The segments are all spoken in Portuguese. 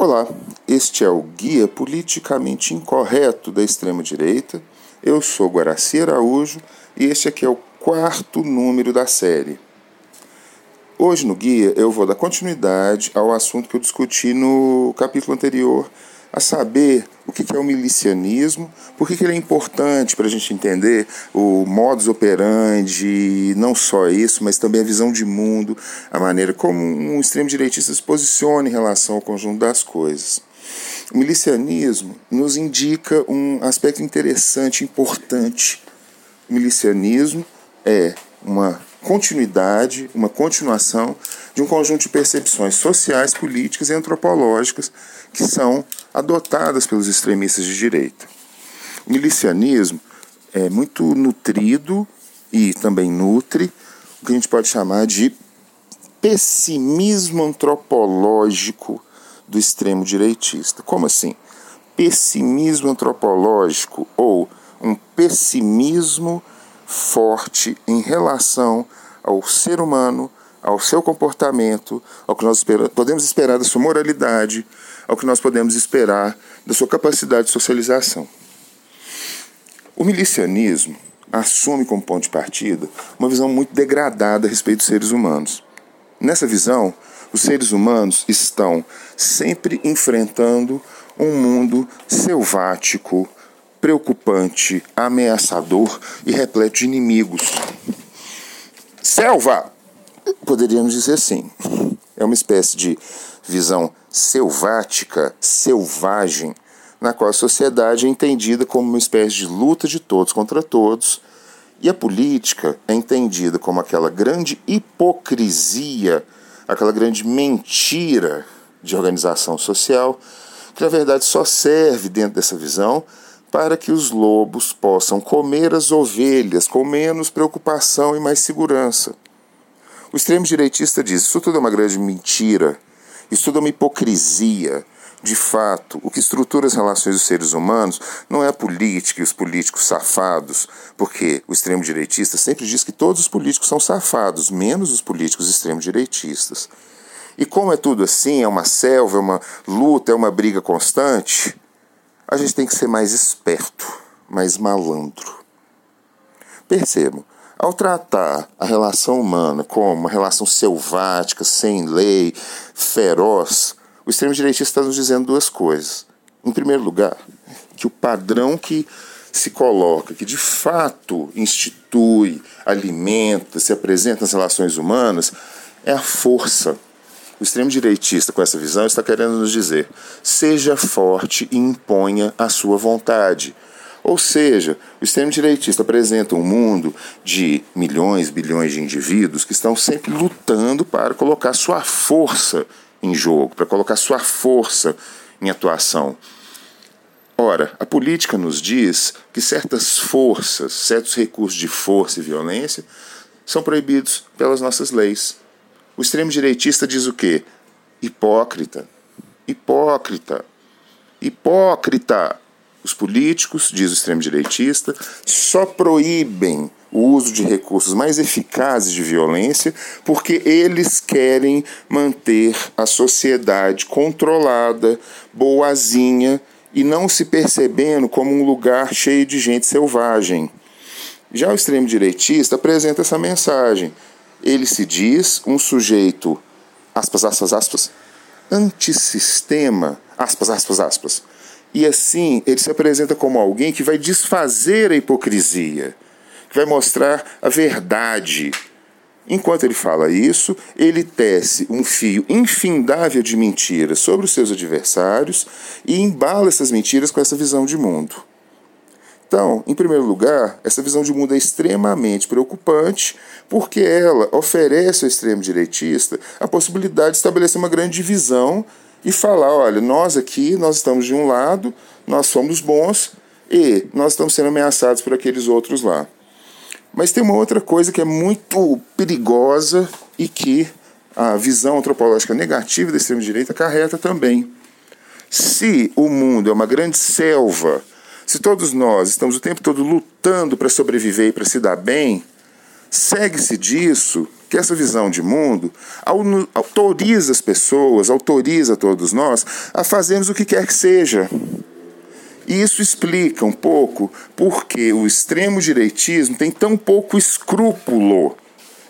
Olá, este é o Guia Politicamente Incorreto da Extrema-Direita. Eu sou Guaraci Araújo e este aqui é o quarto número da série. Hoje no guia eu vou dar continuidade ao assunto que eu discuti no capítulo anterior, a saber o que é o milicianismo, por que ele é importante para a gente entender o modus operandi, não só isso, mas também a visão de mundo, a maneira como um extremo-direitista se posiciona em relação ao conjunto das coisas. O milicianismo nos indica um aspecto interessante, importante. O milicianismo é uma continuidade, uma continuação de um conjunto de percepções sociais, políticas e antropológicas que são adotadas pelos extremistas de direita. O milicianismo é muito nutrido e também nutre o que a gente pode chamar de pessimismo antropológico do extremo direitista. Como assim? Pessimismo antropológico ou um pessimismo forte em relação ao ser humano, ao seu comportamento, ao que nós podemos esperar da sua moralidade, ao que nós podemos esperar da sua capacidade de socialização. O milicianismo assume como ponto de partida uma visão muito degradada a respeito dos seres humanos. Nessa visão, os seres humanos estão sempre enfrentando um mundo selvático, preocupante, ameaçador e repleto de inimigos. Selva! Poderíamos dizer assim. É uma espécie de visão selvática, selvagem, na qual a sociedade é entendida como uma espécie de luta de todos contra todos, e a política é entendida como aquela grande hipocrisia, aquela grande mentira de organização social, que na verdade só serve dentro dessa visão para que os lobos possam comer as ovelhas com menos preocupação e mais segurança. O extremo direitista diz: isso tudo é uma grande mentira, isso tudo é uma hipocrisia. De fato, o que estrutura as relações dos seres humanos não é a política e os políticos safados, porque o extremo direitista sempre diz que todos os políticos são safados, menos os políticos extremo direitistas. E como é tudo assim, é uma selva, é uma luta, é uma briga constante, a gente tem que ser mais esperto, mais malandro. Percebam, ao tratar a relação humana como uma relação selvática, sem lei, feroz, o extremo direitista está nos dizendo duas coisas. Em primeiro lugar, que o padrão que se coloca, que de fato institui, alimenta, se apresenta nas relações humanas, é a força o extremo direitista, com essa visão, está querendo nos dizer: seja forte e imponha a sua vontade. Ou seja, o extremo direitista apresenta um mundo de milhões, bilhões de indivíduos que estão sempre lutando para colocar sua força em jogo, para colocar sua força em atuação. Ora, a política nos diz que certas forças, certos recursos de força e violência são proibidos pelas nossas leis. O extremo direitista diz o quê? Hipócrita. Hipócrita. Hipócrita. Os políticos, diz o extremo direitista, só proíbem o uso de recursos mais eficazes de violência porque eles querem manter a sociedade controlada, boazinha e não se percebendo como um lugar cheio de gente selvagem. Já o extremo direitista apresenta essa mensagem ele se diz um sujeito, aspas, aspas, aspas, antissistema, aspas, aspas, aspas. E assim, ele se apresenta como alguém que vai desfazer a hipocrisia, que vai mostrar a verdade. Enquanto ele fala isso, ele tece um fio infindável de mentiras sobre os seus adversários e embala essas mentiras com essa visão de mundo. Então, em primeiro lugar, essa visão de mundo é extremamente preocupante, porque ela oferece ao extremo direitista a possibilidade de estabelecer uma grande divisão e falar, olha, nós aqui, nós estamos de um lado, nós somos bons e nós estamos sendo ameaçados por aqueles outros lá. Mas tem uma outra coisa que é muito perigosa e que a visão antropológica negativa da extrema-direita acarreta também. Se o mundo é uma grande selva se todos nós estamos o tempo todo lutando para sobreviver e para se dar bem, Segue-se disso que essa visão de mundo autoriza as pessoas, autoriza todos nós a fazermos o que quer que seja. E isso explica um pouco porque o extremo direitismo tem tão pouco escrúpulo.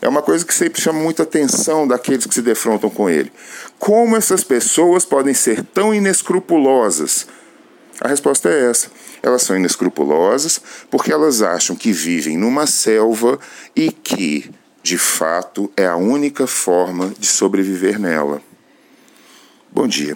É uma coisa que sempre chama muita atenção daqueles que se defrontam com ele. Como essas pessoas podem ser tão inescrupulosas? A resposta é essa. Elas são inescrupulosas porque elas acham que vivem numa selva e que, de fato, é a única forma de sobreviver nela. Bom dia.